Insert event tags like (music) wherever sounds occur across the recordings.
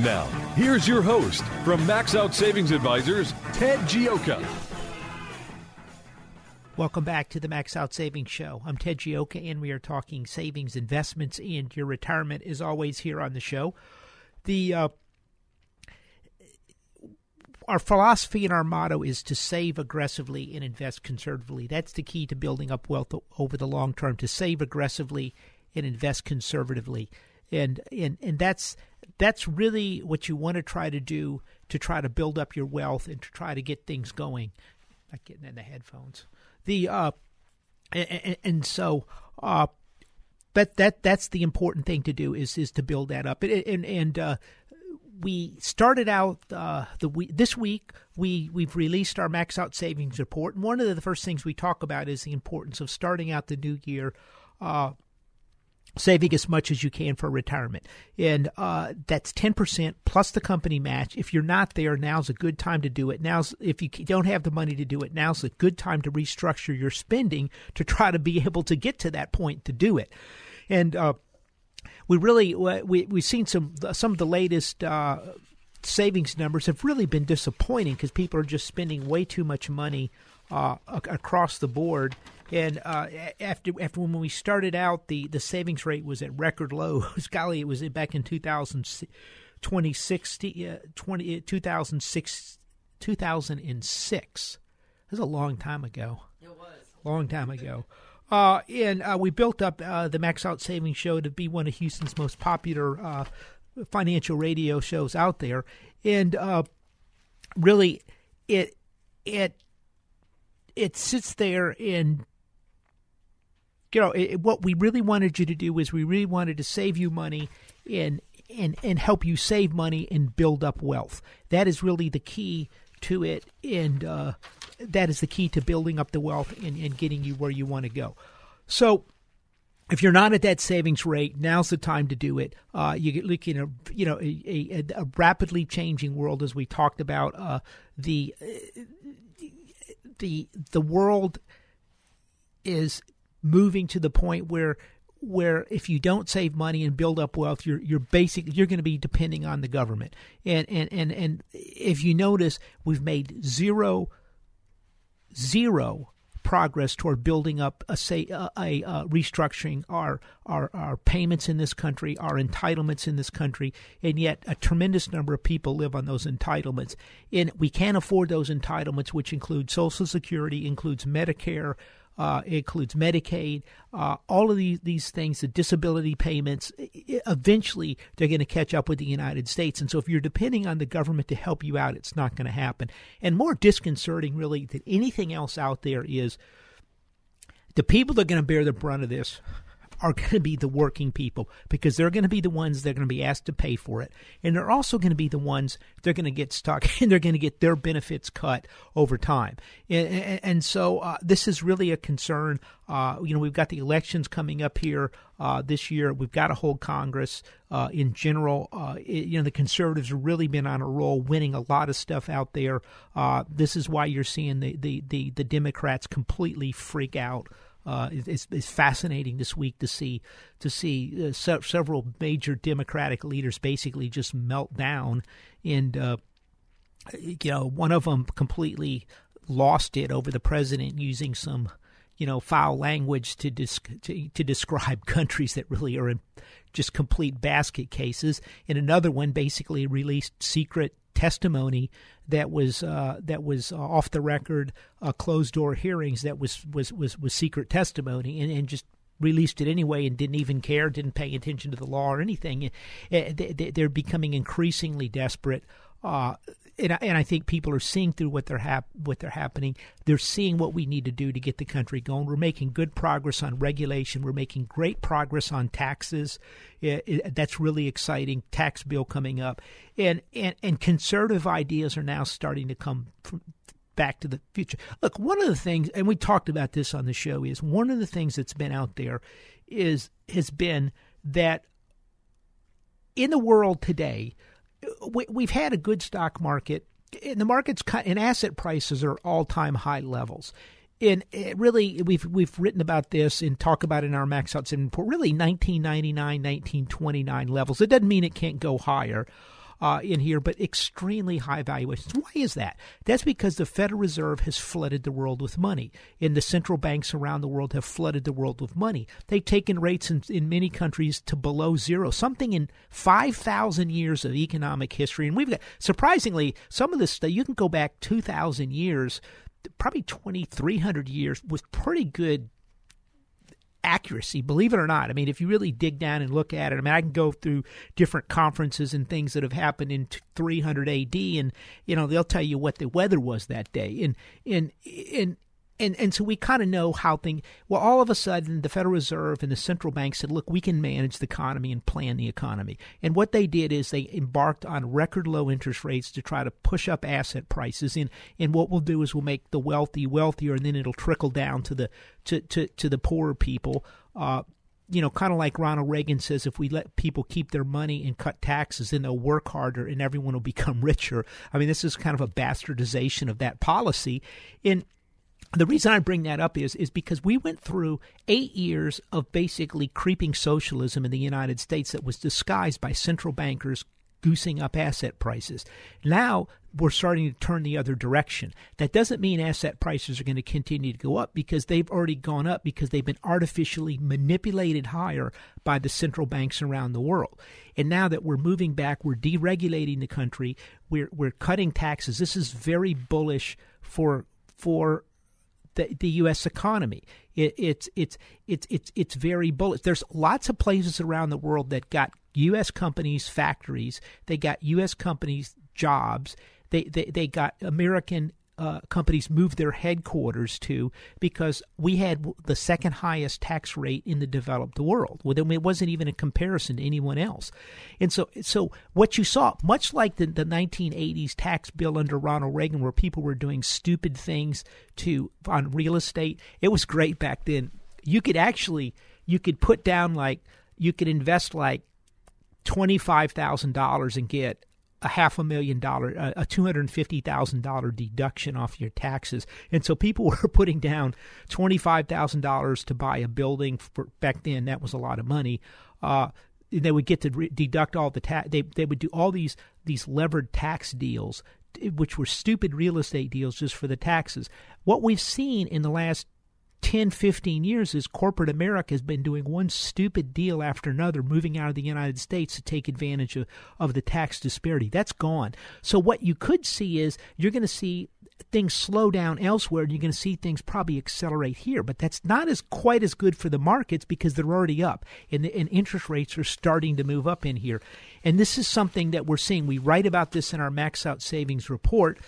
Now, here's your host from Max Out Savings Advisors, Ted Gioka. Welcome back to the Max Out Savings Show. I'm Ted Gioka, and we are talking savings, investments, and your retirement. is always, here on the show, the uh, our philosophy and our motto is to save aggressively and invest conservatively. That's the key to building up wealth over the long term. To save aggressively and invest conservatively, and and and that's that's really what you want to try to do to try to build up your wealth and to try to get things going. Not getting in the headphones. The uh, and, and so uh, that that that's the important thing to do is is to build that up and and, and uh, we started out uh, the week, this week. We we've released our max out savings report, and one of the first things we talk about is the importance of starting out the new year. Uh, saving as much as you can for retirement. And uh, that's 10% plus the company match. If you're not there, now's a good time to do it. Now's if you don't have the money to do it, now's a good time to restructure your spending to try to be able to get to that point to do it. And uh, we really we we've seen some some of the latest uh, savings numbers have really been disappointing because people are just spending way too much money uh, across the board. And uh, after after when we started out, the, the savings rate was at record low. (laughs) Golly, it was back in 2000, 2016, uh, 20, 2006, 2006. That was a long time ago. It was. Long time ago. Uh, and uh, we built up uh, the Max Out Savings Show to be one of Houston's most popular uh, financial radio shows out there. And uh, really, it it it sits there and you know it, what we really wanted you to do is we really wanted to save you money and and and help you save money and build up wealth. That is really the key to it, and uh, that is the key to building up the wealth and, and getting you where you want to go. So if you're not at that savings rate, now's the time to do it. Uh, you get looking at you know a, a, a, rapidly changing world, as we talked about. Uh, the the the world is moving to the point where where if you don't save money and build up wealth, you're you're basically you're going to be depending on the government. And and and and if you notice, we've made zero zero progress toward building up a say a, a, restructuring our, our our payments in this country, our entitlements in this country, and yet a tremendous number of people live on those entitlements. And we can't afford those entitlements, which include Social Security, includes Medicare, uh, it includes Medicaid, uh, all of these, these things, the disability payments. Eventually, they're going to catch up with the United States. And so, if you're depending on the government to help you out, it's not going to happen. And more disconcerting, really, than anything else out there is the people that are going to bear the brunt of this are going to be the working people because they're going to be the ones that are going to be asked to pay for it. And they're also going to be the ones they're going to get stuck (laughs) and they're going to get their benefits cut over time. And, and, so uh, this is really a concern. Uh, you know, we've got the elections coming up here uh, this year. We've got to hold Congress uh, in general. Uh, it, you know, the conservatives have really been on a roll, winning a lot of stuff out there. Uh, this is why you're seeing the, the, the, the Democrats completely freak out uh, it's, it's fascinating this week to see to see uh, se- several major Democratic leaders basically just melt down, and uh, you know one of them completely lost it over the president using some you know foul language to, to to describe (laughs) countries that really are in just complete basket cases. And another one basically released secret testimony that was uh, that was uh, off the record, uh, closed door hearings that was was was, was secret testimony, and, and just released it anyway and didn't even care, didn't pay attention to the law or anything. Eh, they're becoming increasingly desperate. Uh, and, I, and I think people are seeing through what they're hap- what they're happening. They're seeing what we need to do to get the country going. We're making good progress on regulation. We're making great progress on taxes. It, it, that's really exciting. Tax bill coming up, and and and conservative ideas are now starting to come from, back to the future. Look, one of the things, and we talked about this on the show, is one of the things that's been out there is has been that in the world today, we, have had a good stock market. And the markets and asset prices are all time high levels. And really, we've we've written about this and talk about it in our max out report. Really, 1999, 1929 levels. It doesn't mean it can't go higher uh, in here, but extremely high valuations. Why is that? That's because the Federal Reserve has flooded the world with money, and the central banks around the world have flooded the world with money. They've taken rates in, in many countries to below zero, something in 5,000 years of economic history. And we've got, surprisingly, some of this, stuff, you can go back 2,000 years probably 2300 years with pretty good accuracy, believe it or not. I mean, if you really dig down and look at it, I mean, I can go through different conferences and things that have happened in 300 AD, and you know they'll tell you what the weather was that day, and and and and and so we kind of know how things. Well, all of a sudden, the Federal Reserve and the central bank said, "Look, we can manage the economy and plan the economy." And what they did is they embarked on record low interest rates to try to push up asset prices. And and what we'll do is we'll make the wealthy wealthier, and then it'll trickle down to the to to, to the poorer people. Uh, you know, kind of like Ronald Reagan says, if we let people keep their money and cut taxes, then they'll work harder and everyone will (laughs) become richer. I mean, this is kind of a bastardization of that policy. And the reason I bring that up is is because we went through eight years of basically creeping socialism in the United States that was disguised by central bankers goosing up asset prices. Now we're starting to turn the other direction. That doesn't mean asset prices are going to continue to go up because they've already gone up because they've been artificially manipulated higher by the central banks around the world. And now that we're moving back, we're deregulating the country, we're we're cutting taxes. This is very bullish for for the, the U.S. economy. It, it's it's it's it's it's very bullish. There's lots of places around the world that got U.S. companies factories. They got U.S. companies jobs. They they they got American uh, companies moved their headquarters to because we had the second highest tax rate in the developed world. Well, it wasn't even a comparison to anyone else. And so, so what you saw, much like the, the 1980s tax bill under Ronald Reagan, where people were doing stupid things to on real estate, it was great back then. You could actually you could put down like you could invest like twenty five thousand dollars and get a half a million dollar, a two hundred fifty thousand dollar deduction off your taxes, and so people (laughs) were putting down twenty five thousand dollars to buy a building. For, back then, that was a lot of money. Uh, they would get to re- deduct all the tax. They they would do all these these levered tax deals, which were stupid real estate deals just for the taxes. What we've seen in the last 10, 15 years is corporate America has been doing one stupid deal after another, moving out of the United States to take advantage of, of the tax disparity. That's gone. So, what you could see is you're going to see things slow down elsewhere and you're going to see things probably accelerate here but that's not as quite as good for the markets because they're already up and, the, and interest rates are starting to move up in here and this is something that we're seeing we write about this in our max out savings report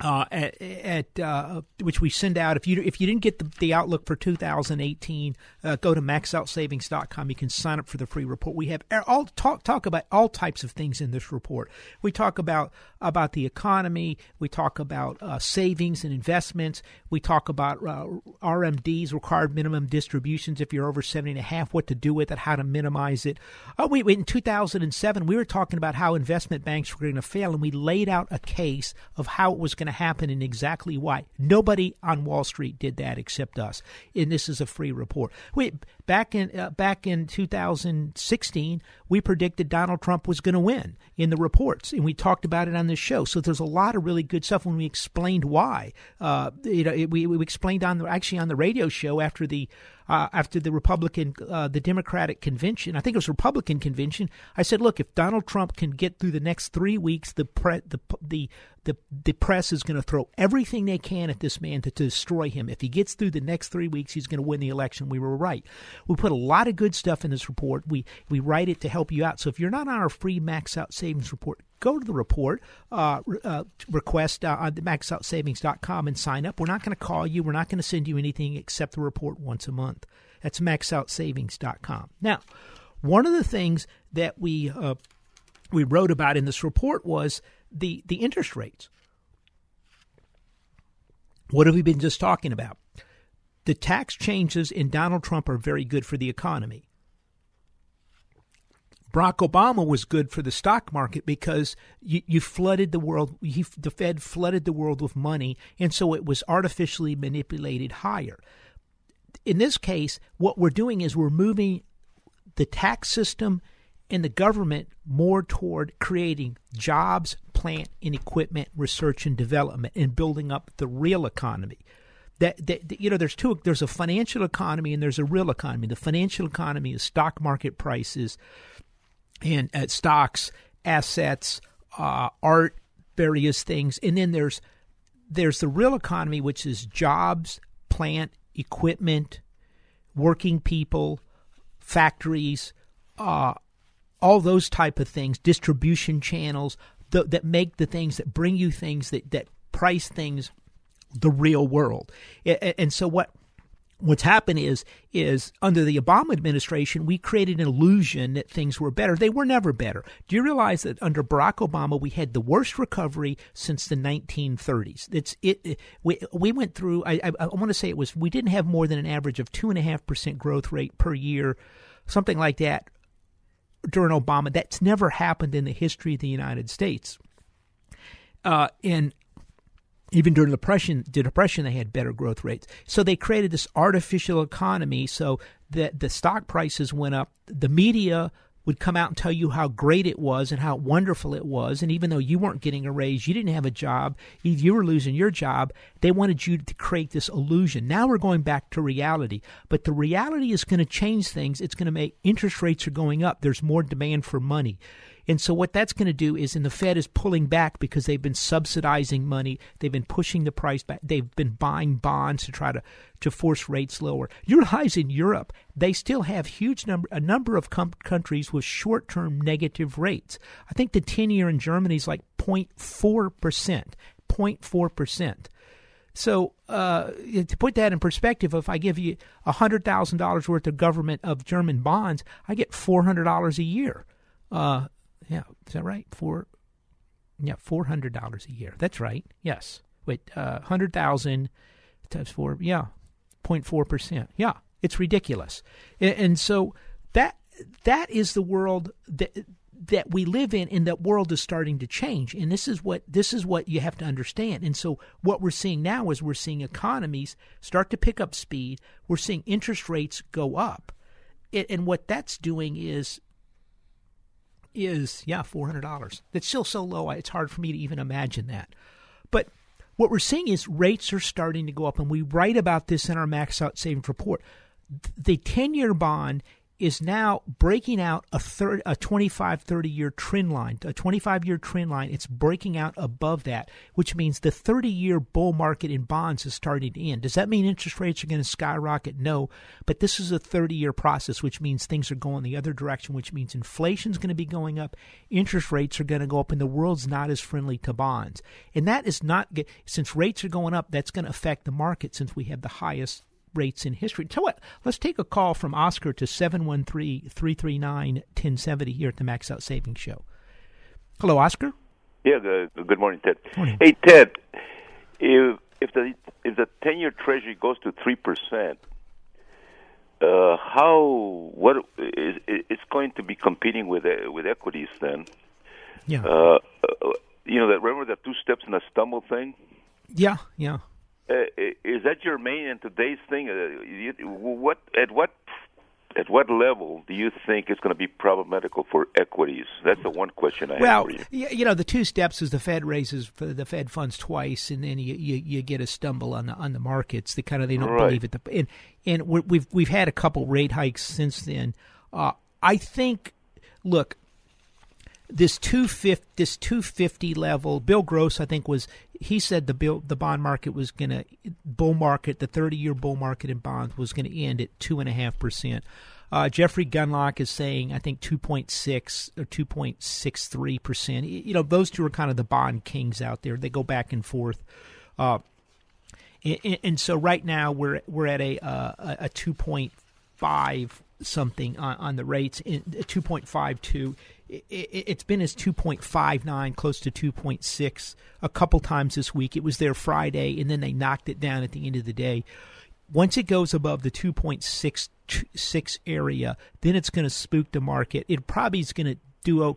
uh, at, at uh, which we send out. If you if you didn't get the, the outlook for 2018, uh, go to maxoutsavings.com. You can sign up for the free report. We have all talk talk about all types of things in this report. We talk about about the economy. We talk about uh, savings and investments. We talk about uh, RMDs, required minimum distributions. If you're over seventy and a half, what to do with it, how to minimize it. Oh, we in 2007 we were talking about how investment banks were going to fail, and we laid out a case of how it was going to happen and exactly why. Nobody on Wall Street did that except us. And this is a free report. We back in uh, back in 2016, we predicted Donald Trump was going to win in the reports, and we talked about it on this show. So there's a lot of really good stuff when we explained why. Uh, you know, it, we, we explained on the, actually on the radio show after the uh, after the Republican, uh, the Democratic convention. I think it was Republican convention. I said, look, if Donald Trump can get through the next three weeks, the pre- the the the, the press is going to throw everything they can at this man to, to destroy him. If he gets through the next three weeks, he's going to win the election. We were right. We put a lot of good stuff in this report. We we write it to help you out. So if you're not on our free max out savings report, go to the report, uh, uh, request uh, on maxoutsavings.com and sign up. We're not going to call you. We're not going to send you anything except the report once a month. That's maxoutsavings.com. Now, one of the things that we uh, we wrote about in this report was the, the interest rates. What have we been just talking about? The tax changes in Donald Trump are very good for the economy. Barack Obama was good for the stock market because you, you flooded the world. He, the Fed flooded the world with money, and so it was artificially manipulated higher. In this case, what we're doing is we're moving the tax system and the government more toward creating jobs, plant and equipment, research and development, and building up the real economy. That, that, you know, there's two. There's a financial economy and there's a real economy. The financial economy is stock market prices, and uh, stocks, assets, uh, art, various things, and then there's there's the real economy, which is jobs, plant, equipment, working people, factories, uh, all those type of things, distribution channels the, that make the things that bring you things that that price things the real world. And so what what's happened is is under the Obama administration we created an illusion that things were better. They were never better. Do you realize that under Barack Obama we had the worst recovery since the 1930s? It's it, we we went through. I I, I want to say it was we didn't have more than an average of two and a half percent growth rate per year, something like that during Obama. That's never happened in the history of the United States. Uh, and even during the depression, the depression, they had better growth rates. So they created this artificial economy so that the stock prices went up. The media would come out and tell you how great it was and how wonderful it was. And even though you weren't getting a raise, you didn't have a job, you were losing your job, they wanted you to create this illusion. Now we're going back to reality. But the reality is going to change things. It's going to make interest rates are going up. There's more demand for money. And so what that's going to do is, and the Fed is pulling back because they've been subsidizing money, they've been pushing the price back, they've been buying bonds to try to to force rates lower. You highs in Europe they still have huge number a number of com- countries with short term negative rates. I think the ten year in Germany is like 0.4 percent, 0.4 percent. So uh, to put that in perspective, if I give you hundred thousand dollars worth of government of German bonds, I get four hundred dollars a year. Uh, yeah, is that right? Four, yeah, four hundred dollars a year. That's right. Yes. Wait, uh, hundred thousand times four. Yeah, 04 percent. Yeah, it's ridiculous. And, and so that that is the world that that we live in and that world is starting to change and this is what this is what you have to understand and so what we're seeing now is we're seeing economies start to pick up speed we're seeing interest rates go up and what that's doing is is yeah four hundred dollars. That's still so low. It's hard for me to even imagine that. But what we're seeing is rates are starting to go up, and we write about this in our max out savings report. The ten year bond is now breaking out a third, a 25, 30 year trend line, a 25 year trend line. It's breaking out above that, which means the 30 year bull market in bonds is starting to end. Does that mean interest rates are going to skyrocket? No, but this is a 30 year process, which means things are going the other direction, which means inflation is going to be going up, interest rates are going to go up, and the world's not as friendly to bonds. And that is not, since rates are going up, that's going to affect the market since we have the highest rates in history. Tell what, let's take a call from Oscar to 713-339-1070 here at the Max Out Savings Show. Hello, Oscar. Yeah, good, good morning, Ted. Morning. Hey, Ted, if if the if the ten year Treasury goes to three percent, uh, how what is it's going to be competing with uh, with equities then? Yeah. Uh, uh, you know that remember the two steps in a stumble thing? Yeah, yeah. Uh, is that your main in today's thing? Uh, what at what at what level do you think it's going to be problematical for equities? That's the one question I well, have for you. you know, the two steps is the Fed raises the Fed funds twice, and then you, you, you get a stumble on the on the markets. They kind of they don't right. believe it. And and we've we've had a couple rate hikes since then. Uh, I think, look, this two fifty this two fifty level. Bill Gross, I think, was he said the bill the bond market was going to bull market the thirty year bull market in bonds was going to end at two and a half percent. Uh, Jeffrey Gundlach is saying I think two point six or two point six three percent. You know those two are kind of the bond kings out there. They go back and forth. Uh, and, and, so right now we're we're at a uh, a two point five something on, on the rates in 2.52 it, has been as 2.59 close to 2.6 a couple times this week. It was there friday and then they knocked it down at the end of the day. Once it goes above the 2.66 area then it's going to spook the market. It probably is going to do a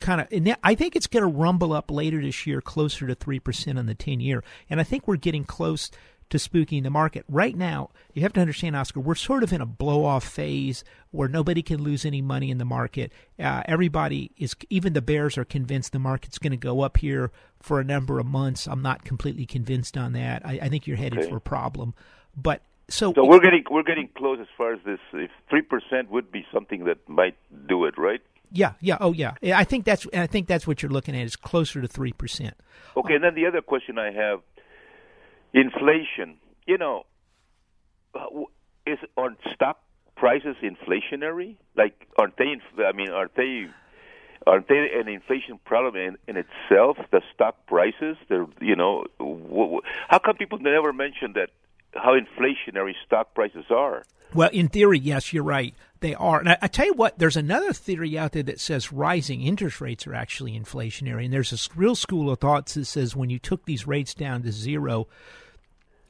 kind of and I think it's going to rumble up later this year closer to 3% on the 10 year and I think we're getting close to spooking the market. Right now, you have to understand, Oscar, we're sort of in a blow off phase where nobody can lose any money in the market. Uh, everybody is, even the bears are convinced the market's going to go up here for a number of months. I'm not completely convinced on that. I, I think you're headed okay. for a problem. But so, so we're getting we're getting close as far as this. If three percent would be something that might do it, right? Yeah, yeah, oh yeah. I think that's I think that's what you're looking at is closer to three percent. Okay, and then the other question I have inflation. You know, uh, is on stock prices inflationary? Like, aren't they? I mean, aren't they? Aren't they an inflation problem in, in itself? The stock prices, they're you know, how come people never mention that? How inflationary stock prices are? Well, in theory, yes, you're right. They are. And I, I, tell you what, there's another theory out there that says rising interest rates are actually inflationary. And there's a real school of thought that says when you took these rates down to zero,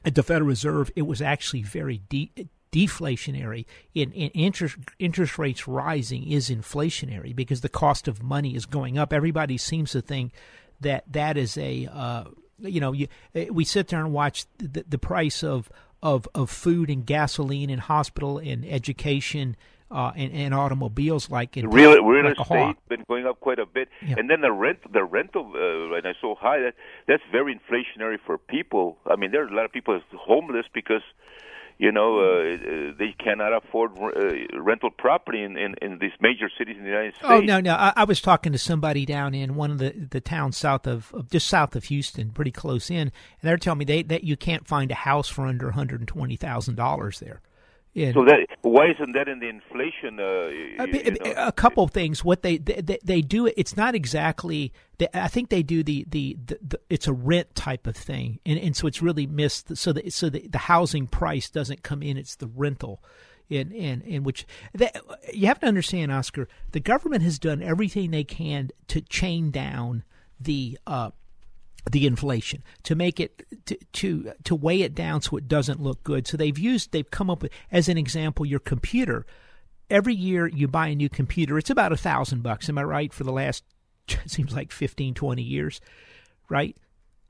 at the Federal Reserve, it was actually very de- deflationary. In, in interest interest rates rising is inflationary because the cost of money is going up. Everybody seems to think that that is a uh, you know you, we sit there and watch the, the price of, of of food and gasoline and hospital and education uh, and, and, automobiles like in real real like estate been going up quite a bit, yeah. and then the rent the rental uh, right now so high that that's very inflationary for people. I mean, there are a lot of people homeless because you know uh, uh, they cannot afford uh, rental property in, in, in these major cities in the United oh, States. Oh no, no, I, I was talking to somebody down in one of the the towns south of, of just south of Houston, pretty close in, and they're telling me they that you can't find a house for under one hundred and twenty thousand dollars there. Yeah. So that why isn't that in the inflation? Uh, a, you know? a, couple things. What they, they they do it's not exactly. They, I think they do the, the, the, the, it's a rent type of thing, and and so it's really missed. So the so the, the housing price doesn't come in. It's the rental. In, in, in which that, you have to understand, Oscar, the government has done everything they can to chain down the uh, the inflation to make it to, to to weigh it down so it doesn't look good. So they've used they've come up with as an example your computer. Every year you buy a new computer, it's about a thousand bucks. Am I right? For the last (laughs) it seems like 15, 20 years, right?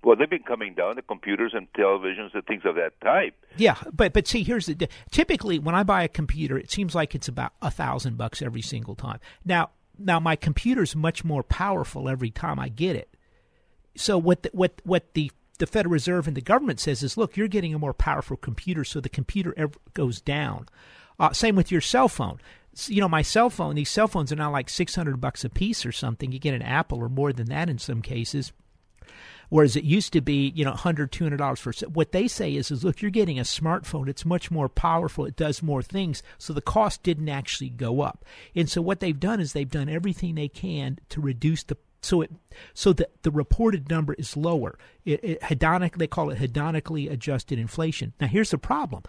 Well, they've been coming down the computers and televisions and things of that type. Yeah, but but see, here's the typically when I buy a computer, it seems like it's about a thousand bucks every single time. Now now my computer's much more powerful every time I get it so what the, what what the the Federal Reserve and the government says is, look, you're getting a more powerful computer, so the computer ever goes down. Uh, same with your cell phone. You know, my cell phone; these cell phones are now like six hundred bucks a piece or something. You get an Apple or more than that in some cases. Whereas it used to be, you know, $100, $200 for what they say is, is look, you're getting a smartphone. It's much more powerful. It does more things. So the cost didn't actually go up. And so what they've done is they've done everything they can to reduce the so it so the the reported number is lower. It, it hedonic they call it hedonically adjusted inflation. Now here's the problem.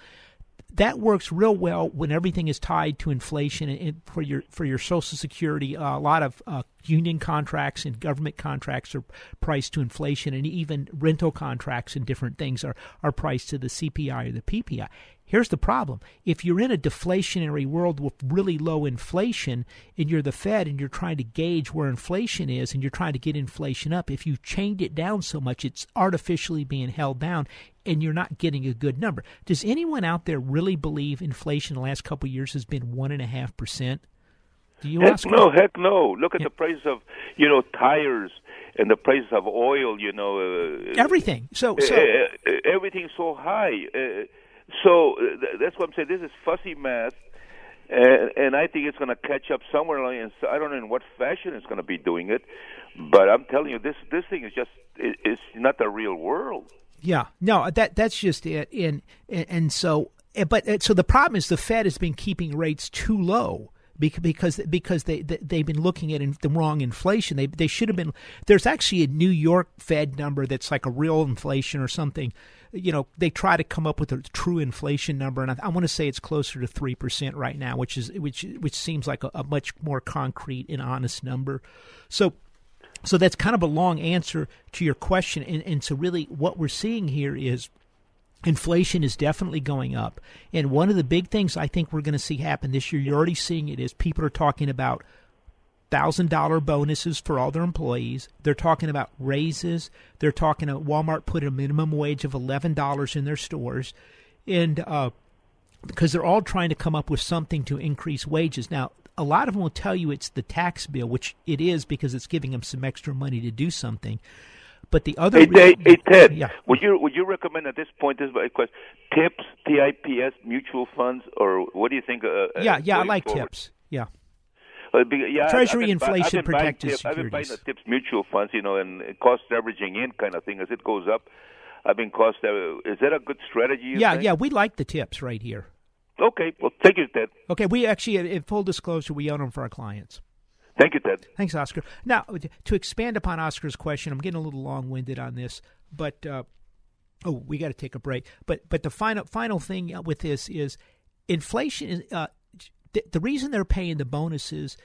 That works real well when everything is tied to inflation and for your for your Social Security. Uh, a lot of uh, union contracts and government contracts are priced to inflation, and even rental contracts and different things are are priced to the CPI or the PPI. Here's the problem. If you're in a deflationary world with really low inflation and you're the Fed and you're trying to gauge where inflation is and you're trying to get inflation up, if you chained it down so much, it's artificially being held down. and you're not getting a good number. Does anyone out there really believe inflation in the last couple of years has been one and a half percent? Do you heck no, heck no. Look at yeah. the price of you know tires and the price of oil. You know uh, everything. So, so uh, everything's so high. Uh, so that's what I'm saying. This is fussy math and, and I think it's going to catch up somewhere. And I don't know in what fashion it's going to be doing it, but I'm telling you, this this thing is just it, it's not the real world. Yeah, no, that that's just it. And and so, eh, but eh, so the problem is the Fed has been keeping rates too low because because they, they have been looking at the wrong inflation. They they should have been. There's actually a New York Fed number that's like a real inflation or something you know, they try to come up with a true inflation number, and I, I want to say it's closer to three percent right now, which is which which seems like a, a much more concrete and honest number. So so that's kind of a long answer to your question. And, and so, really, what we're seeing here is inflation is definitely going up. And one of the big things I think we're going to see happen this year, you're already seeing it, is people are talking about thousand dollar bonuses for all their employees. They're talking about raises. They're talking about Walmart put a minimum wage of eleven dollars in their stores, and uh, because they're all trying to come up with something to increase wages. Now, a lot of them will tell you it's the tax bill, which it is because it's giving them some extra money to do something. But the other, hey, re- hey, Ted, yeah. would you would you recommend at this point this question tips, TIPS, mutual funds, or what do you think? Uh, yeah, yeah, I like forward? tips. Yeah. Yeah, Treasury inflation protected tip, I've been buying the tips mutual funds, you know, and cost averaging in kind of thing. As it goes up, I've been cost. Uh, is that a good strategy? Yeah, think? yeah, we like the tips right here. Okay, well, thank you, Ted. Okay, we actually, in full disclosure, we own them for our clients. Thank you, Ted. Thanks, Oscar. Now, to expand upon Oscar's question, I'm getting a little long-winded on this, but uh, oh, we got to take a break. But but the final final thing with this is inflation is. Uh, the reason they're paying the bonuses,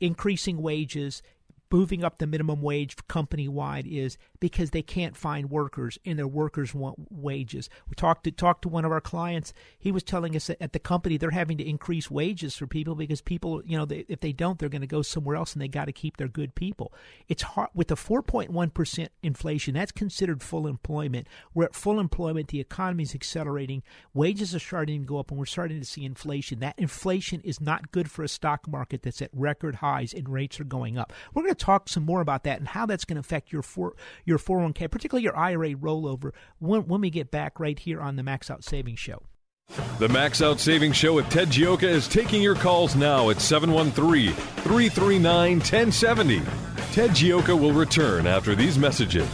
increasing wages, moving up the minimum wage company wide is because they can't find workers and their workers want wages. We talked to talked to one of our clients. He was telling us that at the company they're having to increase wages for people because people, you know, they, if they don't, they're going to go somewhere else and they got to keep their good people. It's hard with the 4.1 percent inflation. That's considered full employment. We're at full employment. The economy is accelerating. Wages are starting to go up, and we're starting to see inflation. That inflation is not good for a stock market that's at record highs and rates are going up. We're going to talk some more about that and how that's going to affect your for, your 401k, particularly your IRA rollover, when, when we get back right here on the Max Out Savings Show. The Max Out Savings Show with Ted Gioka is taking your calls now at 713 339 1070. Ted Gioka will return after these messages.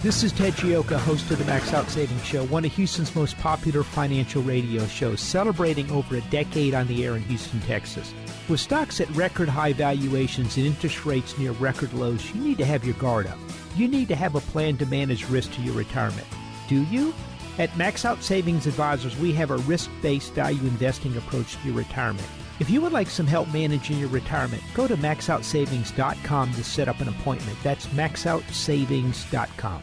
This is Ted Gioka, host of the Max Out Savings Show, one of Houston's most popular financial radio shows, celebrating over a decade on the air in Houston, Texas. With stocks at record high valuations and interest rates near record lows, you need to have your guard up. You need to have a plan to manage risk to your retirement. Do you? At Max Out Savings Advisors, we have a risk based value investing approach to your retirement. If you would like some help managing your retirement, go to maxoutsavings.com to set up an appointment. That's maxoutsavings.com.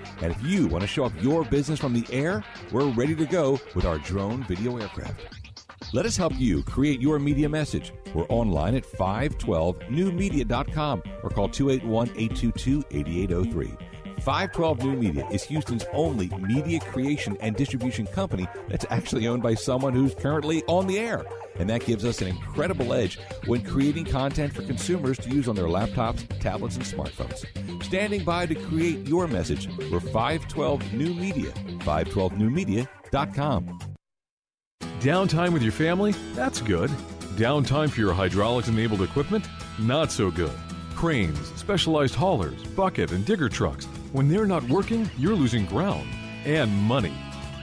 And if you want to show off your business from the air, we're ready to go with our drone video aircraft. Let us help you create your media message. We're online at 512newmedia.com or call 281 822 8803. 512 New Media is Houston's only media creation and distribution company that's actually owned by someone who's currently on the air. And that gives us an incredible edge when creating content for consumers to use on their laptops, tablets, and smartphones. Standing by to create your message, we're 512 New Media, 512newmedia.com. Downtime with your family? That's good. Downtime for your hydraulics enabled equipment? Not so good. Cranes, specialized haulers, bucket, and digger trucks when they're not working, you're losing ground and money.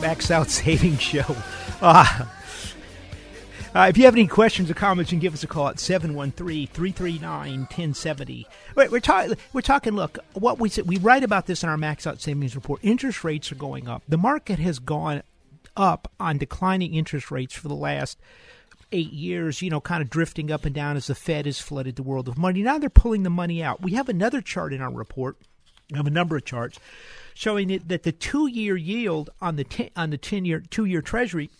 Max Out (laughs) Savings Show. Uh, uh, if you have any questions or comments, you can give us a call at 713-339-1070. Wait, we're, ta- we're talking, look, what we said, we write about this in our Max Out Savings Report. Interest rates are going up. The market has gone up on declining interest rates for the last eight years, you know, kind of drifting up and down as the Fed has flooded the world of money. Now they're pulling the money out. We have another chart in our report. Have a number of charts showing it that the two-year yield on the ten, on the ten-year two-year Treasury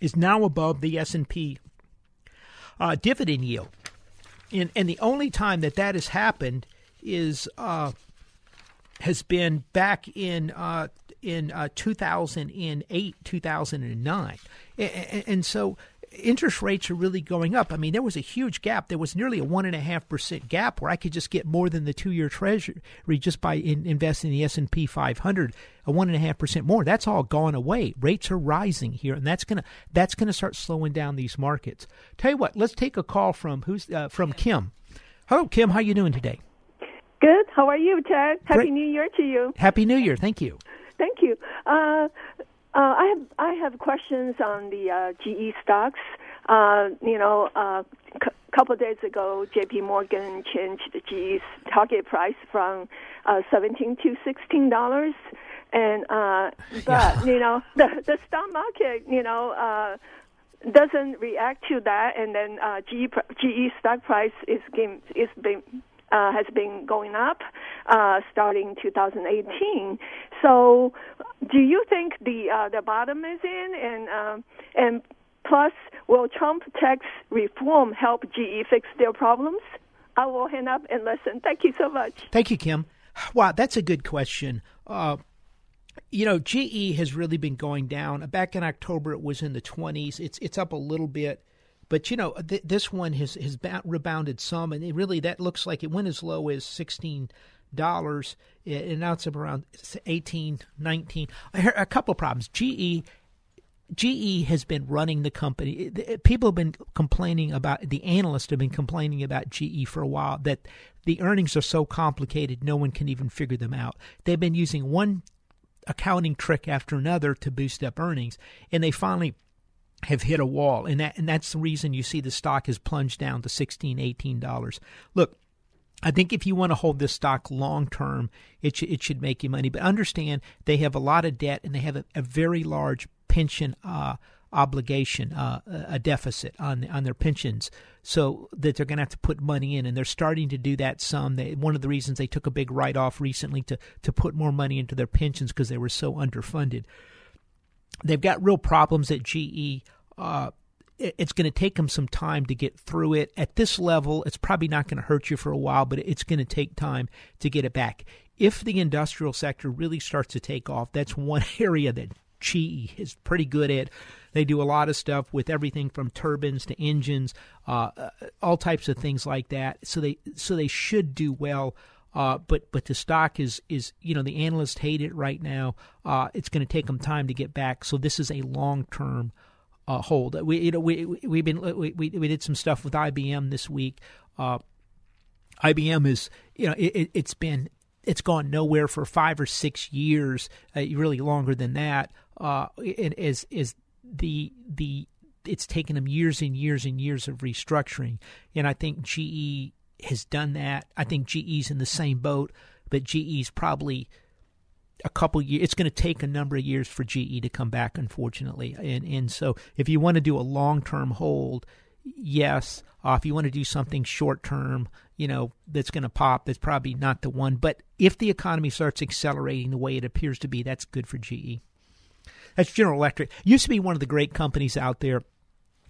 is now above the S and P uh, dividend yield, and and the only time that that has happened is uh, has been back in uh, in uh, 2008 2009 and, and so interest rates are really going up. I mean, there was a huge gap. There was nearly a one and a half percent gap where I could just get more than the two year Treasury just by in, investing in the S and P 500, a one and a half percent more. That's all gone away. Rates are rising here, and that's gonna that's gonna start slowing down these markets. Tell you what, let's take a call from who's uh, from Kim. Hello, Kim. How you doing today? Good. How are you, Ted? Happy Great. New Year to you. Happy New Year. Thank you. Thank you. Uh, uh, I have I have questions on the uh, GE stocks. Uh, you know, a uh, c- couple of days ago, J.P. Morgan changed the GE's target price from uh, seventeen to sixteen dollars, and uh, (laughs) but Yeah. you know (laughs) the the stock market, you know. Uh, doesn't react to that, and then uh, GE GE stock price is game is been uh, has been going up uh, starting 2018. So, do you think the uh, the bottom is in, and um, and plus, will Trump tax reform help GE fix their problems? I will hang up and listen. Thank you so much. Thank you, Kim. Wow, that's a good question. Uh, you know, GE has really been going down. Back in October, it was in the 20s. It's it's up a little bit, but you know, th- this one has has rebounded some, and really that looks like it went as low as 16 dollars, and now it's around 18, 19. I a couple of problems. GE GE has been running the company. People have been complaining about the analysts have been complaining about GE for a while that the earnings are so complicated no one can even figure them out. They've been using one accounting trick after another to boost up earnings, and they finally have hit a wall, and that and that's the reason you see the stock has plunged down to 16 18 dollars. Look, I think if you want to hold this stock long term, it should it should make you money. But understand they have a lot of debt and they have a, a very large pension uh, obligation, uh, a deficit on on their pensions, so that they're going to have to put money in, and they're starting to do that some. They, one of the reasons they took a big write off recently to to put more money into their pensions because they were so underfunded. They've got real problems at GE. Uh, it's going to take them some time to get through it. At this level, it's probably not going to hurt you for a while, but it's going to take time to get it back. If the industrial sector really starts to take off, that's one (laughs) area that GE is pretty good at. They do a lot of stuff with everything from turbines to engines, uh, uh, all types of things like that. So they so they should do well. Uh, but but the stock is is you know the analysts hate it right now. Uh, it's going to take them time to get back. So this is a long term uh, hold. We you know we we- we've been we, we did some stuff with IBM this week. Uh, IBM is you know it, it's been it's gone nowhere for five or six years, uh, really longer than that. Uh, and is is the the it's taken them years and years and years of restructuring, and I think GE has done that. I think GE's in the same boat, but GE's probably a couple years. It's going to take a number of years for GE to come back, unfortunately. And and so if you want to do a long term hold, yes. Uh, if you want to do something short term, you know that's going to pop. That's probably not the one. But if the economy starts accelerating the way it appears to be, that's good for GE. That's General Electric. Used to be one of the great companies out there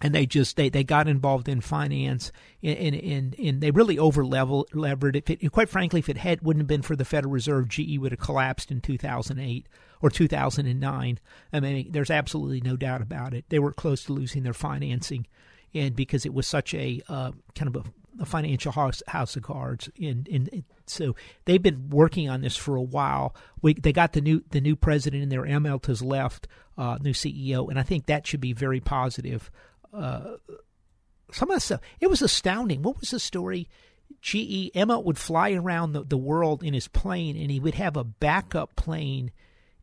and they just they, they got involved in finance and and, and they really over levered it. it. Quite frankly, if it had wouldn't have been for the Federal Reserve, GE would have collapsed in 2008 or 2009. I mean, there's absolutely no doubt about it. They were close to losing their financing, and because it was such a uh, kind of a a financial house, house of cards, and, and, so they've been working on this for a while. We, they got the new the new president in there. Immelt has left, uh, new CEO, and I think that should be very positive uh, some of the stuff. It was astounding. What was the story? GE Immelt would fly around the, the world in his plane, and he would have a backup plane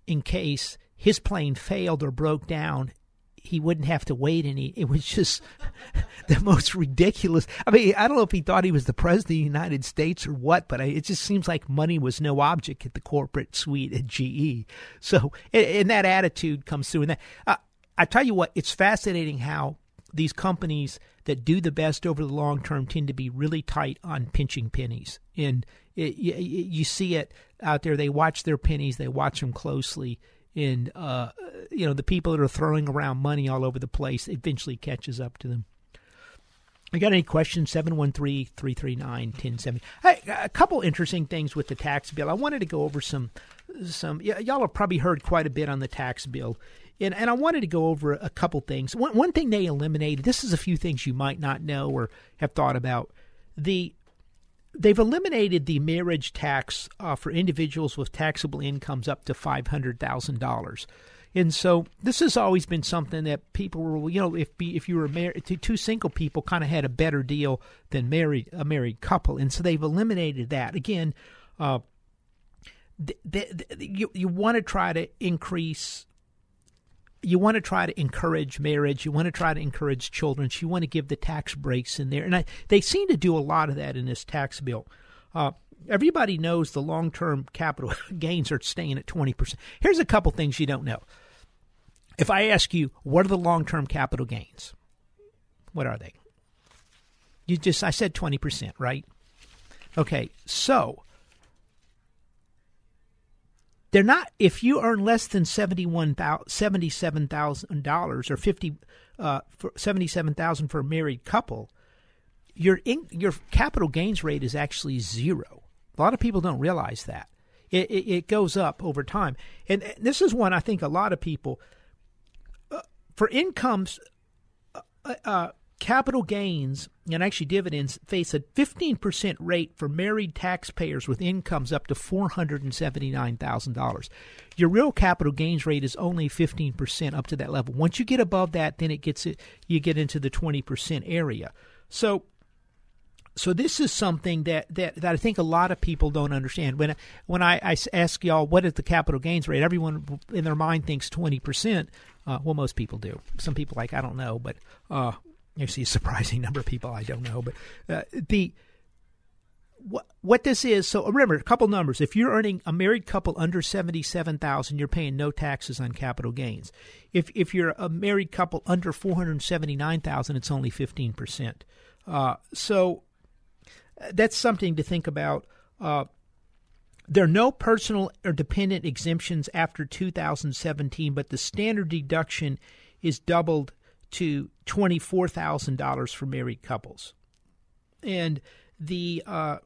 in case his plane failed or broke down. He wouldn't have to wait any. It was just (laughs) the most ridiculous. I mean, I don't know if he thought he was the president of the United States or what, but it just seems like money was no object at the corporate suite at GE. So, and, that attitude comes through. And that, uh, I tell you what, it's fascinating how these companies that do the best over the long term tend to be really tight on pinching pennies. And it, you, you, see it out there. They watch their pennies, they watch them closely. And, uh, you know, the people that are throwing around money all over the place eventually catches up to them. I got any questions? 713 339 1070. A couple interesting things with the tax bill. I wanted to go over some. some Y'all have probably heard quite a bit on the tax bill. And, and I wanted to go over a couple things. One, one thing they eliminated, this is a few things you might not know or have thought about. The They've eliminated the marriage tax uh, for individuals with taxable incomes up to $500,000. And so this has always been something that people were, you know, if if you were married, two single people kind of had a better deal than married a married couple, and so they've eliminated that. Again, uh, you you want to try to increase you want to try to encourage marriage. You want to try to encourage children. You want to give the tax breaks in there, and I, they seem to do a lot of that in this tax bill. Uh, everybody knows the long-term capital (laughs) gains are staying at twenty percent. Here's a couple things you don't know. If I ask you, what are the long-term capital gains? What are they? You just I said twenty percent, right? Okay, so they're not. If you earn less than seventy-one seventy-seven thousand dollars or fifty, uh, for seventy-seven thousand for a married couple, your in, your capital gains rate is actually zero. A lot of people don't realize that. It, it, it goes up over time, and this is one I think a lot of people, uh, for incomes, uh, uh capital gains and actually dividends face a 15% rate for married taxpayers with incomes up to $479,000. Your real capital gains rate is only 15% up to that level. Once you get above that, then it gets you get into the 20% area. So so this is something that, that, that I think a lot of people don't understand. When when I, I ask y'all what is the capital gains rate, everyone in their mind thinks twenty percent. Uh, well, most people do. Some people like I don't know, but uh, you see a surprising number of people I don't know, but uh, the what what this is. So remember a couple numbers. If you're earning a married couple under seventy seven thousand, you're paying no taxes on capital gains. If if you're a married couple under four hundred seventy nine thousand, it's only fifteen percent. Uh, so uh, that's something to think about. Uh, there are no personal or dependent exemptions after 2017, but the standard deduction is doubled to $24,000 for married couples. And the uh,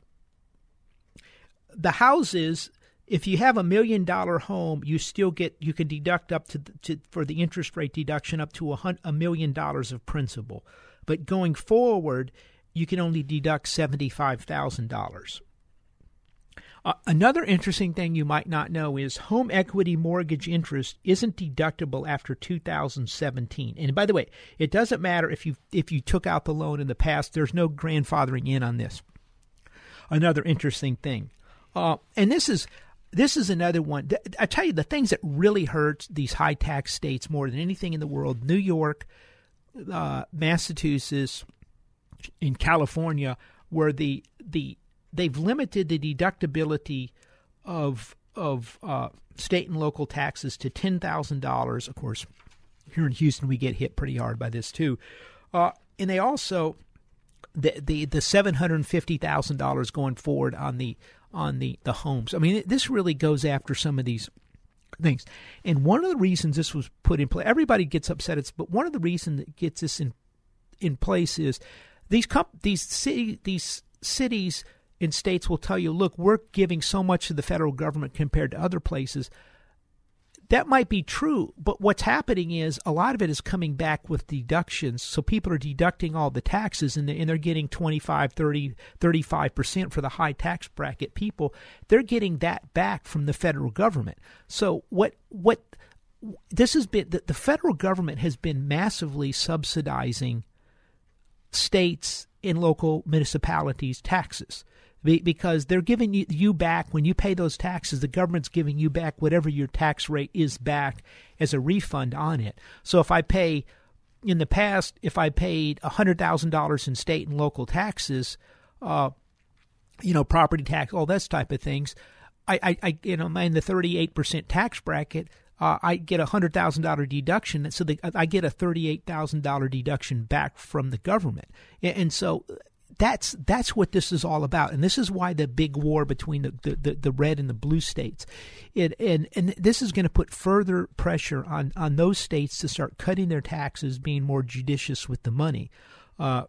the houses if you have a million dollar home, you still get you can deduct up to, to for the interest rate deduction up to a, a million dollars of principal. But going forward, you can only deduct seventy five thousand dollars. Uh, another interesting thing you might not know is home equity mortgage interest isn't deductible after 2017. And by the way, it doesn't matter if you if you took out the loan in the past. There's no grandfathering in on this. Another interesting thing, uh, and this is this is another one. I tell you, the things that really hurt these high tax states more than anything in the world: New York, uh, Massachusetts, in California, where the the they've limited the deductibility of of uh, state and local taxes to ten thousand dollars. Of course, here in Houston, we get hit pretty hard by this too, uh, and they also the the the seven hundred fifty thousand dollars going forward on the on the the homes. I mean, this really goes after some of these things. And one of the reasons this was put in place, everybody gets upset. It's but one of the reasons that gets this in in place is these comp- these city these cities and states will tell you, look, we're giving so much to the federal government compared to other places. That might be true, but what's happening is a lot of it is coming back with deductions. So people are deducting all the taxes and they're getting 25, 30, 35% for the high tax bracket people. They're getting that back from the federal government. So what what this has been the, the federal government has been massively subsidizing states and local municipalities taxes because they're giving you back when you pay those taxes the government's giving you back whatever your tax rate is back as a refund on it. So if i pay in the past if i paid $100000 in state and local taxes uh, you know property tax all that type of things i i, I you know in the 38% tax bracket uh, I get a hundred thousand dollar deduction, so the, I get a thirty eight thousand dollar deduction back from the government, and, and so that's that's what this is all about, and this is why the big war between the the, the, the red and the blue states, it, and and this is going to put further pressure on on those states to start cutting their taxes, being more judicious with the money. Uh,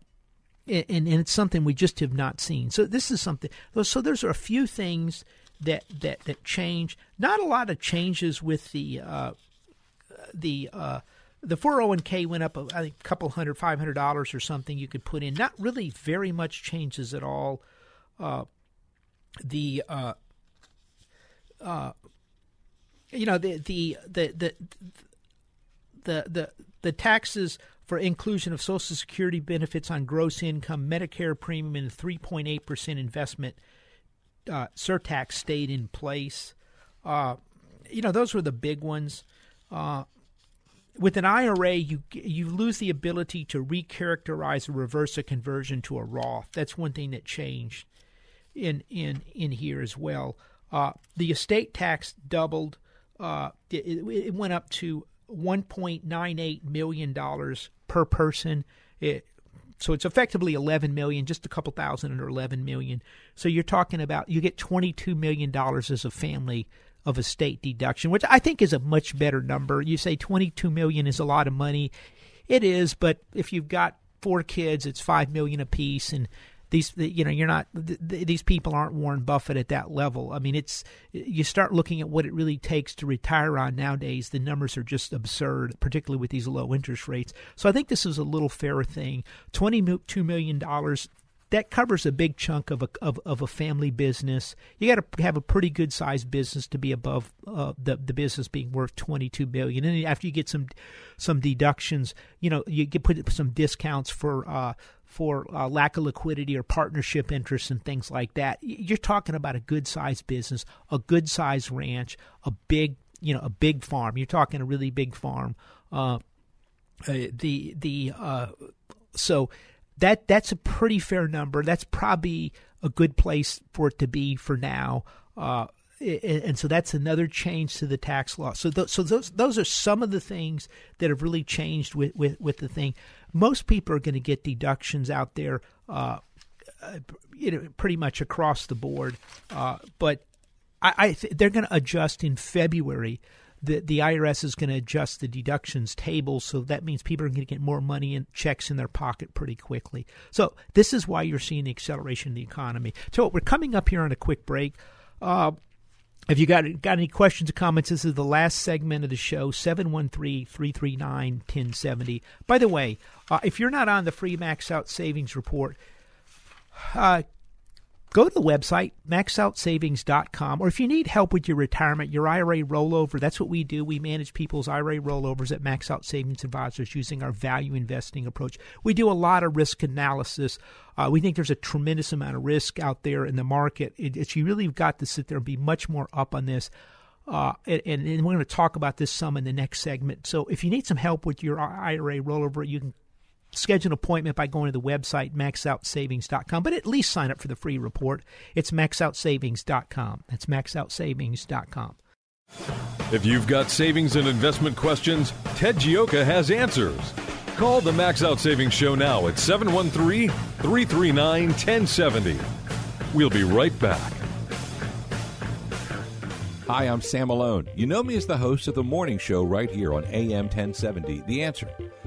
and, and it's something we just have not seen. So this is something. So there's a few things that that that change. Not a lot of changes with the uh, the uh, the 401k went up think a couple hundred, five hundred dollars or something you could put in. Not really very much changes at all. Uh, the uh, uh, you know the the the the the the, the taxes for inclusion of Social Security benefits on gross income, Medicare premium, and 3.8 percent investment uh, surtax stayed in place. Uh, you know those were the big ones. Uh, with an IRA, you you lose the ability to recharacterize or reverse a conversion to a Roth. That's one thing that changed in in in here as well. Uh, the estate tax doubled. Uh, it, it, went up to 1.98 million dollars per person. It, so it's effectively 11 million, just a couple thousand under 11 million. So you're talking about you get 22 million dollars as a family of a state deduction, which I think is a much better number. You say 22 million is a lot of money. It is, but if you've got four kids, it's 5 million apiece and these you know you're not these people aren't Warren Buffett at that level. I mean, it's you start looking at what it really takes to retire on nowadays. The numbers are just absurd, particularly with these low interest rates. So I think this is a little fairer thing. Twenty two million dollars that covers a big chunk of a of, of a family business. You got to have a pretty good sized business to be above uh, the the business being worth twenty two billion. And after you get some some deductions, you know you get put some discounts for. Uh, for uh, lack of liquidity or partnership interests and things like that, you're talking about a good sized business, a good sized ranch, a big you know a big farm. You're talking a really big farm. Uh, uh the the uh, so that that's a pretty fair number. That's probably a good place for it to be for now. Uh, and so that's another change to the tax law. So, th- so those those are some of the things that have really changed with, with, with the thing. Most people are going to get deductions out there, uh, uh, you know, pretty much across the board. Uh, but I, I th- they're going to adjust in February the the IRS is going to adjust the deductions table, so that means people are going to get more money and checks in their pocket pretty quickly. So this is why you're seeing the acceleration in the economy. So we're coming up here on a quick break. Uh, if you got got any questions or comments, this is the last segment of the show, 713-339-1070. By the way, uh, if you're not on the free Max Out Savings Report, uh, go to the website, maxoutsavings.com, or if you need help with your retirement, your IRA rollover, that's what we do. We manage people's IRA rollovers at Max Out Savings Advisors using our value investing approach. We do a lot of risk analysis. Uh, we think there's a tremendous amount of risk out there in the market. It, you really got to sit there and be much more up on this. Uh, and, and, we're going to talk about this some in the next segment. So if you need some help with your IRA rollover, you can schedule an appointment by going to the website maxoutsavings.com, but at least sign up for the free report. It's maxoutsavings.com. That's maxoutsavings.com. If you've got savings and investment questions, Ted Gioka has answers. Call the Max Out Savings Show now at 713 339 1070. We'll be right back. Hi, I'm Sam Malone. You know me as the host of the morning show right here on AM 1070, The Answer.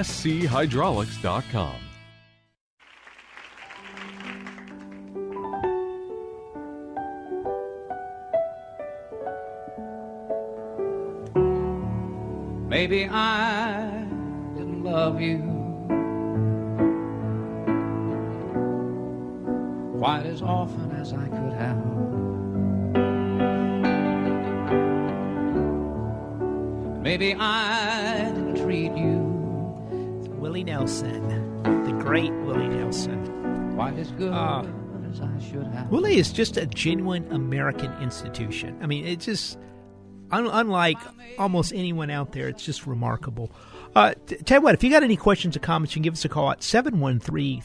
schydraulics.com. Maybe I didn't love you quite as often as I could have. Maybe I didn't treat you Willie Nelson, the great Willie Nelson. good as I should have. Willie is just a genuine American institution. I mean, it's just un- unlike almost anyone out there. It's just remarkable. Uh, t- tell you what, if you got any questions or comments, you can give us a call at 713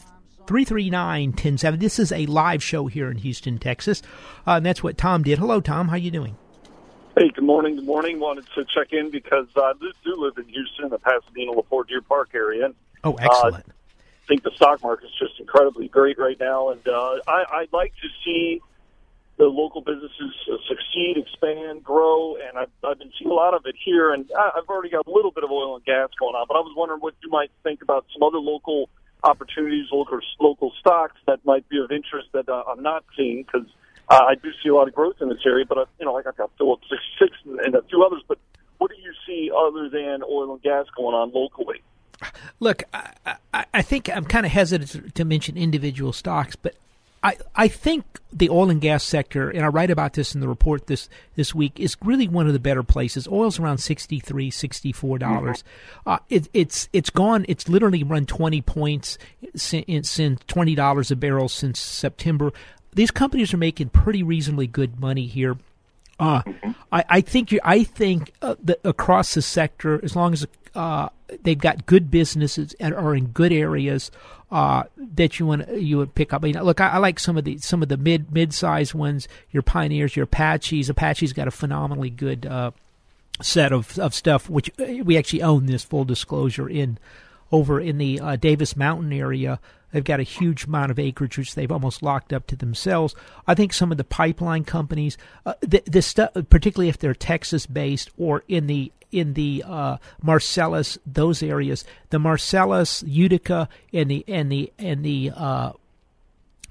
339 1070. This is a live show here in Houston, Texas. Uh, and that's what Tom did. Hello, Tom. How you doing? Hey, good morning. Good morning. Wanted to check in because I do, do live in Houston, the Pasadena, La Porte Deer Park area. Oh, excellent. I think the stock market's just incredibly great right now, and uh, I, I'd like to see the local businesses uh, succeed, expand, grow, and I've, I've been seeing a lot of it here. And I, I've already got a little bit of oil and gas going on, but I was wondering what you might think about some other local opportunities, local local stocks that might be of interest that uh, I'm not seeing because uh, I do see a lot of growth in this area. But uh, you know, like I've got Phillips 66 and, and a few others. But what do you see other than oil and gas going on locally? Look, I, I, I think I'm kind of hesitant to mention individual stocks, but I, I think the oil and gas sector, and I write about this in the report this, this week, is really one of the better places. Oil's around $63, 64. dollars Uh, it, it's it's gone. It's literally run 20 points since, since $20 a barrel since September. These companies are making pretty reasonably good money here. Uh, I, I think you, I think uh, that across the sector, as long as uh, they've got good businesses and are in good areas, uh, that you want you would pick up. I look, I, I like some of the some of the mid mid sized ones. Your Pioneers, your Apaches. Apache's got a phenomenally good uh, set of of stuff, which uh, we actually own. This full disclosure in over in the Davis Mountain area. They've got a huge amount of acreage, which they've almost locked up to themselves. I think some of the pipeline companies, uh, stuff, particularly if they're Texas based or in the in the uh, Marcellus, those areas, the Marcellus, Utica, and the and the and the uh,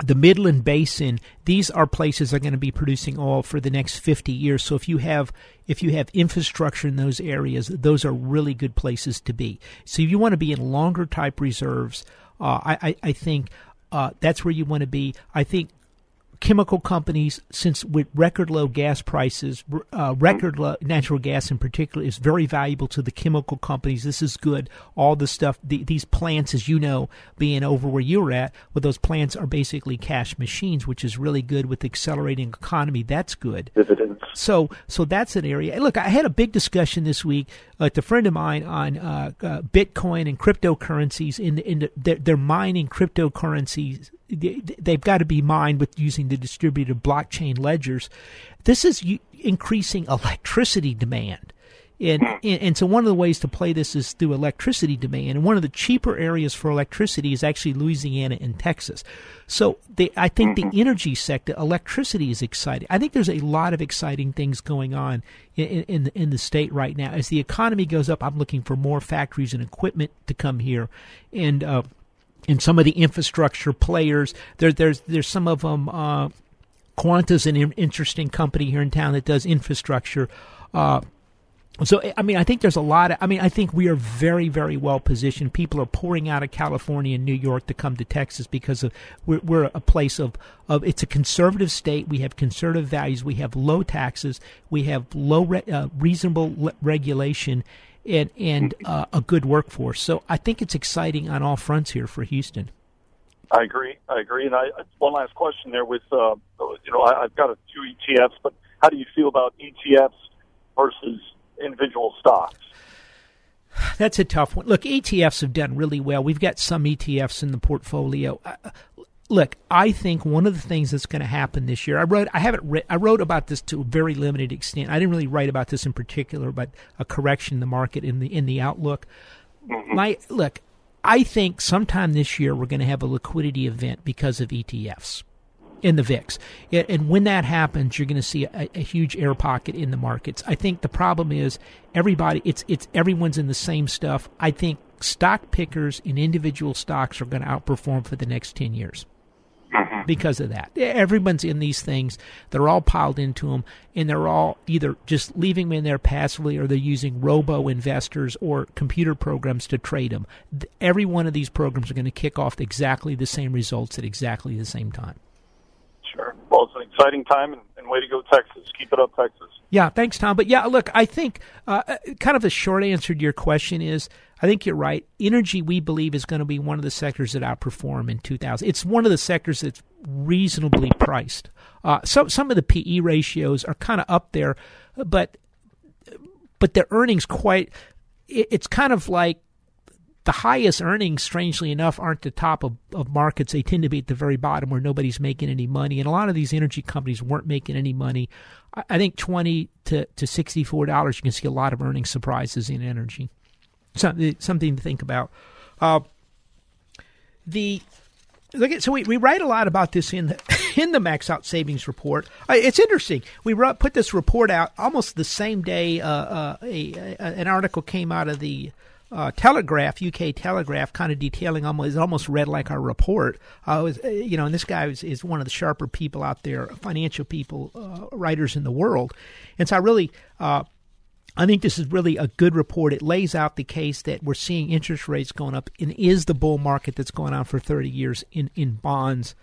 the Midland Basin, these are places that are going to be producing oil for the next 50 years. So if you have if you have infrastructure in those areas, those are really good places to be. So you want to be in longer type reserves, I, I, I think uh, that's where you want to be. I think chemical companies, since with record low gas prices, uh, record low natural gas in particular is very valuable to the chemical companies. This is good. All the stuff, the, these plants, as you know, being over where you're at, well, those plants are basically cash machines, which is really good with accelerating economy. That's good. Dividends. So, so that's an area. Look, I had a big discussion this week with a friend of mine on uh, uh, Bitcoin and cryptocurrencies. In, in the, they're, they're mining cryptocurrencies they've got to be mined with using the distributed blockchain ledgers. This is increasing electricity demand. And, and so one of the ways to play this is through electricity demand. And one of the cheaper areas for electricity is actually Louisiana and Texas. So they, I think the energy sector, electricity is exciting. I think there's a lot of exciting things going on in, in, the, in the state right now. As the economy goes up, I'm looking for more factories and equipment to come here. And, uh, and some of the infrastructure players. There, there's there's some of them. Uh, Quanta's an interesting company here in town that does infrastructure. Uh, so I mean, I think there's a lot of. I mean, I think we are very, very well positioned. People are pouring out of California and New York to come to Texas because of we're, we're a place of of. It's a conservative state. We have conservative values. We have low taxes. We have low re, uh, reasonable le- regulation, and and uh, a good workforce. So I think it's exciting on all fronts here for Houston. I agree. I agree. And I one last question there with uh, you know I, I've got a few ETFs, but how do you feel about ETFs versus individual stocks? That's a tough one. Look, ETFs have done really well. We've got some ETFs in the portfolio. Look, I think one of the things that's going to happen this year. I wrote, I haven't, re- I wrote about this to a very limited extent. I didn't really write about this in particular, but a correction in the market in the in the outlook. Mm-hmm. My look, I think sometime this year we're going to have a liquidity event because of ETFs in the VIX. And when that happens, you're going to see a, a, huge air pocket in the markets. I think the problem is everybody, it's, it's everyone's in the same stuff. I think stock pickers in individual stocks are going to outperform for the next 10 years. Mm-hmm. because of that. Everyone's in these things. They're all piled into them, and they're all either just leaving them in there passively or they're using robo investors or computer programs to trade them. Every one of these programs are going to kick off exactly the same results at exactly the same time. Sure. Well, it's an exciting time, and, and way to go, Texas. Keep it up, Texas. Yeah, thanks, Tom. But yeah, look, I think uh, uh kind of the short answer to your question is I think you're right. Energy, we believe, is going to be one of the sectors that outperform in 2000. It's one of the sectors that's reasonably priced. Uh, so some of the PE ratios are kind of up there, but but their earnings quite. It, it's kind of like the highest earnings, strangely enough, aren't the top of, of markets. They tend to be at the very bottom where nobody's making any money. And a lot of these energy companies weren't making any money. I, I think twenty to to sixty four dollars, you can see a lot of earnings surprises in energy something something to think about. Uh, the look at so we, we write a lot about this in the (laughs) in the max out savings report. Uh, it's interesting. We wrote, put this report out almost the same day uh, uh, a, a, an article came out of the uh, Telegraph, UK Telegraph, kind of detailing almost almost read like our report. Uh, was, uh, you know, and this guy is, is one of the sharper people out there, financial people, writers in the world, and so I really I think this is really a good report. It lays out the case that we're seeing interest rates going up and is the bull market that's going on for 30 years in, in bonds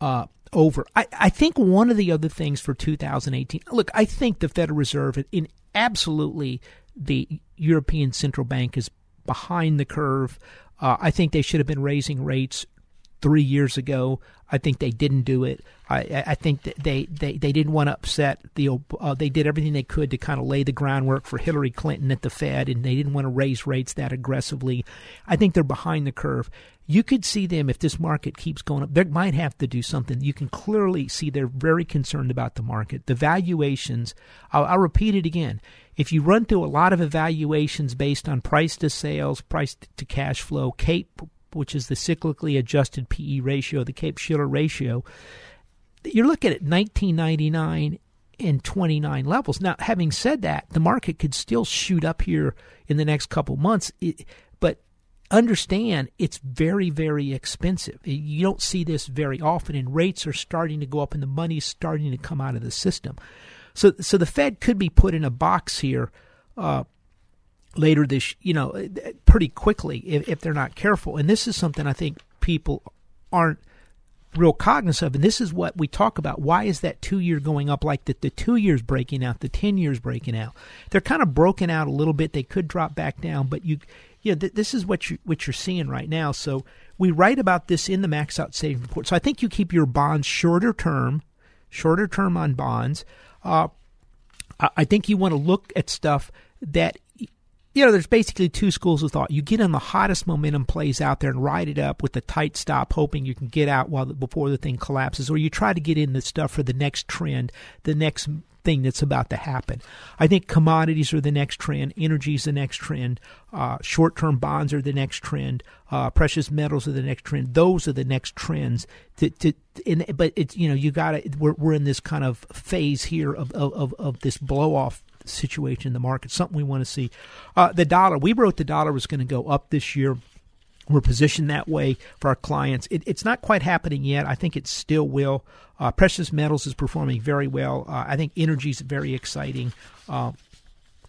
uh, over. I, I think one of the other things for 2018, look, I think the Federal Reserve, in absolutely the European Central Bank is behind the curve. Uh, I think they should have been raising rates three years ago. I think they didn't do it. I, I think they, they, they didn't want to upset the. Uh, they did everything they could to kind of lay the groundwork for Hillary Clinton at the Fed, and they didn't want to raise rates that aggressively. I think they're behind the curve. You could see them if this market keeps going up. They might have to do something. You can clearly see they're very concerned about the market. The valuations. I'll, I'll repeat it again. If you run through a lot of evaluations based on price to sales, price to cash flow, CAPE which is the cyclically adjusted PE ratio, the Cape Shiller ratio, you're looking at 1999 and 29 levels. Now, having said that, the market could still shoot up here in the next couple months, but understand it's very, very expensive. You don't see this very often, and rates are starting to go up, and the money's starting to come out of the system. So, so the Fed could be put in a box here. Uh, later this, you know, pretty quickly if, if they're not careful. And this is something I think people aren't real cognizant of. And this is what we talk about. Why is that two year going up like that? The two years breaking out, the 10 years breaking out. They're kind of broken out a little bit. They could drop back down, but you, yeah, th- this is what you what you're seeing right now. So we write about this in the max out savings report. So I think you keep your bonds shorter term, shorter term on bonds. Uh, I think you want to look at stuff that you know, there's basically two schools of thought. You get in the hottest momentum plays out there and ride it up with a tight stop, hoping you can get out while the, before the thing collapses, or you try to get in the stuff for the next trend, the next thing that's about to happen. I think commodities are the next trend, energy is the next trend, uh, short-term bonds are the next trend, uh, precious metals are the next trend. Those are the next trends. To, to, but it's you know you got to we're, we're in this kind of phase here of of, of this blow off situation in the market, something we want to see. Uh, the dollar, we wrote the dollar was going to go up this year. We're positioned that way for our clients. It, it's not quite happening yet. I think it still will. Uh, precious metals is performing very well. Uh, I think energy is very exciting. Uh,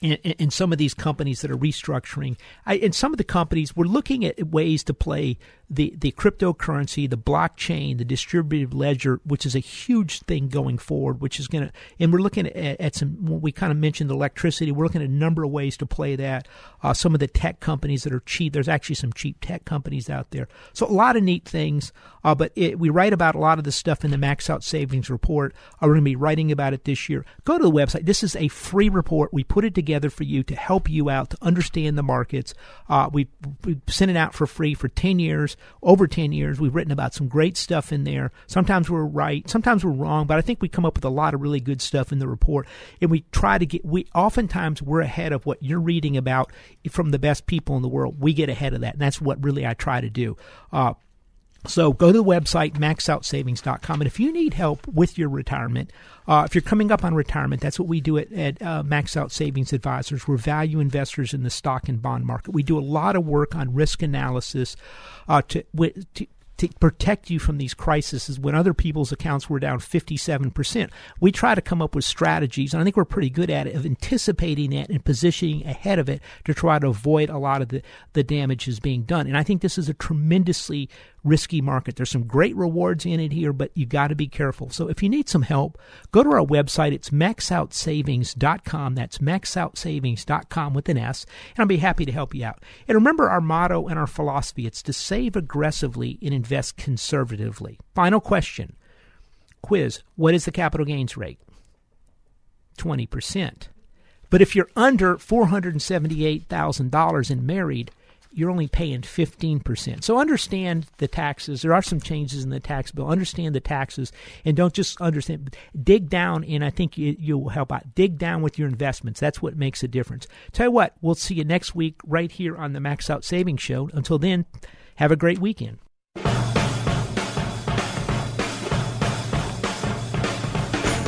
in, some of these companies that are restructuring. I, in some of the companies, we're looking at ways to play the, the cryptocurrency, the blockchain, the distributed ledger, which is a huge thing going forward, which is going to, and we're looking at, at some, we kind of mentioned electricity, we're looking at a number of ways to play that. Uh, some of the tech companies that are cheap, there's actually some cheap tech companies out there. So a lot of neat things, uh, but it, we write about a lot of this stuff in the Max Out Savings Report. Uh, we're going to be writing about it this year. Go to the website. This is a free report. We put it together for you to help you out to understand the markets. Uh, we, we sent it out for free for 10 years over 10 years. We've written about some great stuff in there. Sometimes we're right, sometimes we're wrong, but I think we come up with a lot of really good stuff in the report. And we try to get, we oftentimes we're ahead of what you're reading about from the best people in the world. We get ahead of that. And that's what really I try to do. Uh, so go to the website, maxoutsavings.com. And if you need help with your retirement, uh, if you're coming up on retirement, that's what we do at, at uh, Max Out Savings Advisors. We're value investors in the stock and bond market. We do a lot of work on risk analysis uh, to, to to protect you from these crises when other people's accounts were down 57%. We try to come up with strategies, and I think we're pretty good at it, of anticipating that and positioning ahead of it to try to avoid a lot of the, the damages being done. And I think this is a tremendously risky market. There's some great rewards in it here, but you got to be careful. So if you need some help, go to our website. It's maxoutsavings.com. That's maxoutsavings.com with an S, and I'll be happy to help you out. And remember our motto and our philosophy. It's to save aggressively and invest conservatively. Final question. Quiz. What is the capital gains rate? 20%. But if you're under $478,000 and married, you're only paying 15%. So understand the taxes. There are some changes in the tax bill. Understand the taxes and don't just understand. Dig down, and I think you, you'll help out. Dig down with your investments. That's what makes a difference. Tell you what, we'll see you next week right here on the Max Out Savings Show. Until then, have a great weekend.